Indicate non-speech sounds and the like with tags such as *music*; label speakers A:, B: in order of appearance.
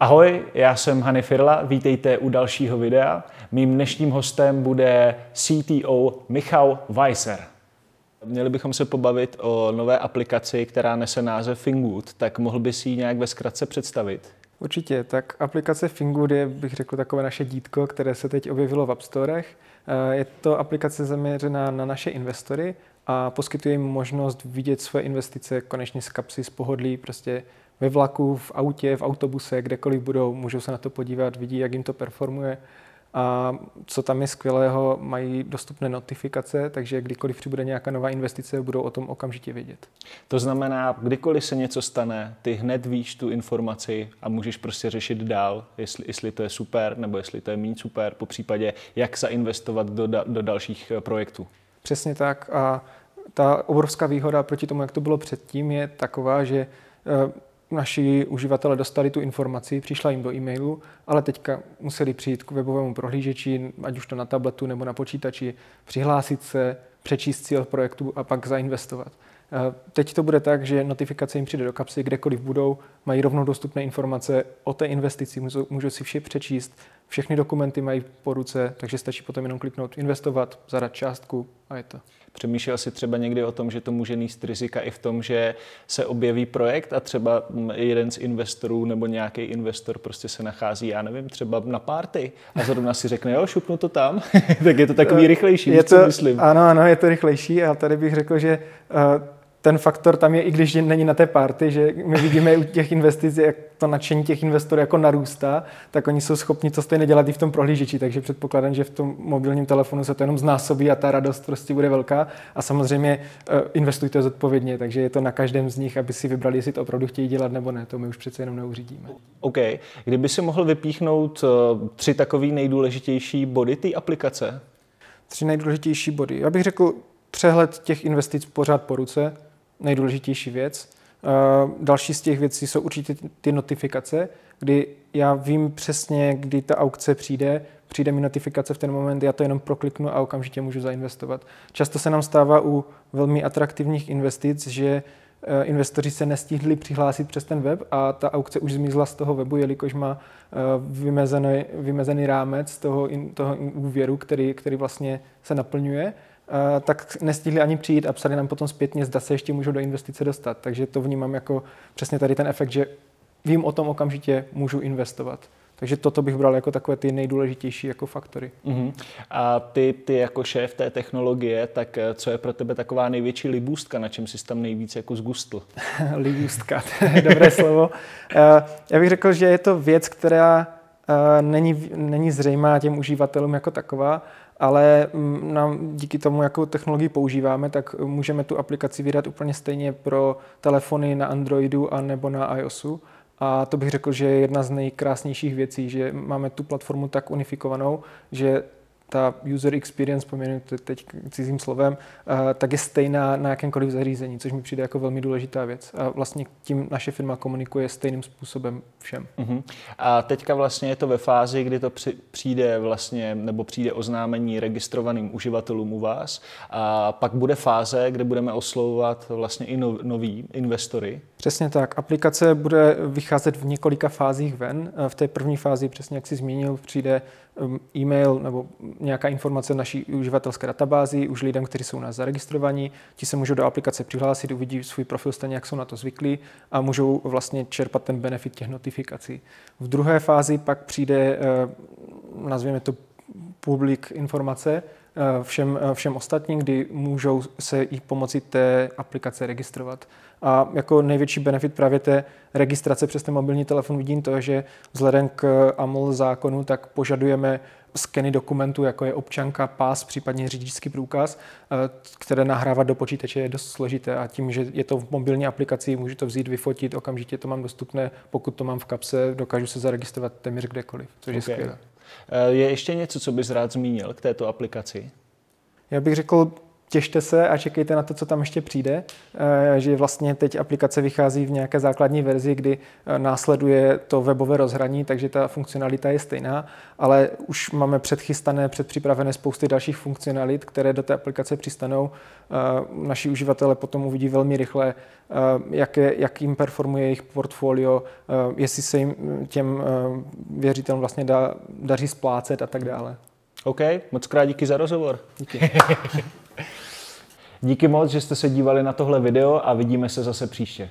A: Ahoj, já jsem Hany Firla, vítejte u dalšího videa. Mým dnešním hostem bude CTO Michal Weiser. Měli bychom se pobavit o nové aplikaci, která nese název Fingood, tak mohl by si ji nějak ve zkratce představit?
B: Určitě, tak aplikace Fingood je, bych řekl, takové naše dítko, které se teď objevilo v App Storech. Eh, je to aplikace zaměřená na naše investory a poskytuje jim možnost vidět své investice konečně z kapsy, z pohodlí, prostě ve vlaku, v autě, v autobuse, kdekoliv budou, můžou se na to podívat, vidí, jak jim to performuje. A co tam je skvělého, mají dostupné notifikace, takže kdykoliv přibude nějaká nová investice, budou o tom okamžitě vědět.
A: To znamená, kdykoliv se něco stane, ty hned víš tu informaci a můžeš prostě řešit dál, jestli, jestli to je super nebo jestli to je méně super, po případě jak zainvestovat do, do dalších eh, projektů.
B: Přesně tak a ta obrovská výhoda proti tomu, jak to bylo předtím, je taková, že eh, naši uživatelé dostali tu informaci, přišla jim do e-mailu, ale teďka museli přijít k webovému prohlížeči, ať už to na tabletu nebo na počítači, přihlásit se, přečíst cíl projektu a pak zainvestovat. Eh, teď to bude tak, že notifikace jim přijde do kapsy, kdekoliv budou, mají rovnou dostupné informace o té investici, můžou, můžou si vše přečíst, všechny dokumenty mají po ruce, takže stačí potom jenom kliknout investovat, zadat částku a je to.
A: Přemýšlel si třeba někdy o tom, že to může níst rizika i v tom, že se objeví projekt a třeba jeden z investorů nebo nějaký investor prostě se nachází, já nevím, třeba na párty a zrovna si řekne, jo, šupnu to tam, *laughs* tak je to takový eh, rychlejší,
B: je to, myslím. Ano, ano, je to rychlejší a tady bych řekl, že uh, ten faktor tam je, i když není na té party, že my vidíme u těch investic, jak to nadšení těch investorů jako narůstá, tak oni jsou schopni to stejně dělat i v tom prohlížeči, takže předpokládám, že v tom mobilním telefonu se to jenom znásobí a ta radost prostě bude velká a samozřejmě uh, investujte zodpovědně, takže je to na každém z nich, aby si vybrali, jestli to opravdu chtějí dělat nebo ne, to my už přece jenom neuřídíme.
A: OK. Kdyby si mohl vypíchnout uh, tři takové nejdůležitější body té aplikace?
B: Tři nejdůležitější body. Já bych řekl přehled těch investic pořád po ruce, nejdůležitější věc. Eh, další z těch věcí jsou určitě ty notifikace, kdy já vím přesně, kdy ta aukce přijde, přijde mi notifikace v ten moment, já to jenom prokliknu a okamžitě můžu zainvestovat. Často se nám stává u velmi atraktivních investic, že eh, investoři se nestihli přihlásit přes ten web a ta aukce už zmizla z toho webu, jelikož má eh, vymezený, vymezený rámec toho, toho úvěru, který, který vlastně se naplňuje tak nestihli ani přijít a psali nám potom zpětně, zda se ještě můžou do investice dostat. Takže to vnímám jako přesně tady ten efekt, že vím o tom okamžitě, můžu investovat. Takže toto bych bral jako takové ty nejdůležitější jako faktory. Uh-huh.
A: A ty, ty jako šéf té technologie, tak eh, co je pro tebe taková největší libůstka, na čem jsi tam nejvíc jako zgustl? *laughs*
B: libůstka, to je dobré slovo. Eh, já bych řekl, že je to věc, která není, není zřejmá těm uživatelům jako taková, ale mm, nám díky tomu, jakou technologii používáme, tak můžeme tu aplikaci vydat úplně stejně pro telefony na Androidu a nebo na iOSu. A to bych řekl, že je jedna z nejkrásnějších věcí, že máme tu platformu tak unifikovanou, že ta user experience, poměrně teď cizím slovem, eh, tak je stejná na jakémkoliv zařízení, což mi přijde jako velmi důležitá věc. A vlastně tím naše firma komunikuje stejným způsobem všem. Uh-huh.
A: A teďka vlastně je to ve fázi, kdy to přijde vlastně, nebo přijde oznámení registrovaným uživatelům u vás a pak bude fáze, kde budeme oslovovat vlastně i noví investory.
B: Přesně tak. Aplikace bude vycházet v několika fázích ven. V té první fázi, přesně jak jsi zmínil, přijde um, e-mail nebo nějaká informace v naší uživatelské databázi už lidem, kteří jsou u nás zaregistrovaní. Ti se můžou do aplikace přihlásit, uvidí svůj profil stejně, jak jsou na to zvyklí a můžou vlastně čerpat ten benefit těch notifikací. V druhé fázi pak přijde, eh, nazvěme to public informace, eh, všem, eh, všem ostatním, kdy můžou se i pomocí té aplikace registrovat. A jako největší benefit právě té registrace přes ten mobilní telefon vidím to, že vzhledem k AML zákonu tak požadujeme skeny dokumentů, jako je občanka, pás, případně řidičský průkaz, eh, které nahrávat do počítače je dost složité a tím, že je to v mobilní aplikaci, můžu to vzít, vyfotit, okamžitě to mám dostupné, pokud to mám v kapse, dokážu se zaregistrovat téměř kdekoliv, což okay. je skvělé.
A: Eh, je ještě něco, co bys rád zmínil k této aplikaci?
B: Já bych řekl, těšte se a čekejte na to, co tam ještě přijde, eh, že vlastně teď aplikace vychází v nějaké základní verzi, kdy eh, následuje to webové rozhraní, takže ta funkcionalita je stejná, ale už máme předchystané, předpřipravené spousty dalších funkcionalit, které do té aplikace přistanou. Eh, naši uživatelé potom uvidí velmi rychle, jak, je, jak jim performuje jejich portfolio, jestli se jim těm věřitelům vlastně dá, daří splácet a tak dále.
A: OK, moc krát díky za rozhovor.
B: Díky. *laughs*
A: díky moc, že jste se dívali na tohle video a vidíme se zase příště.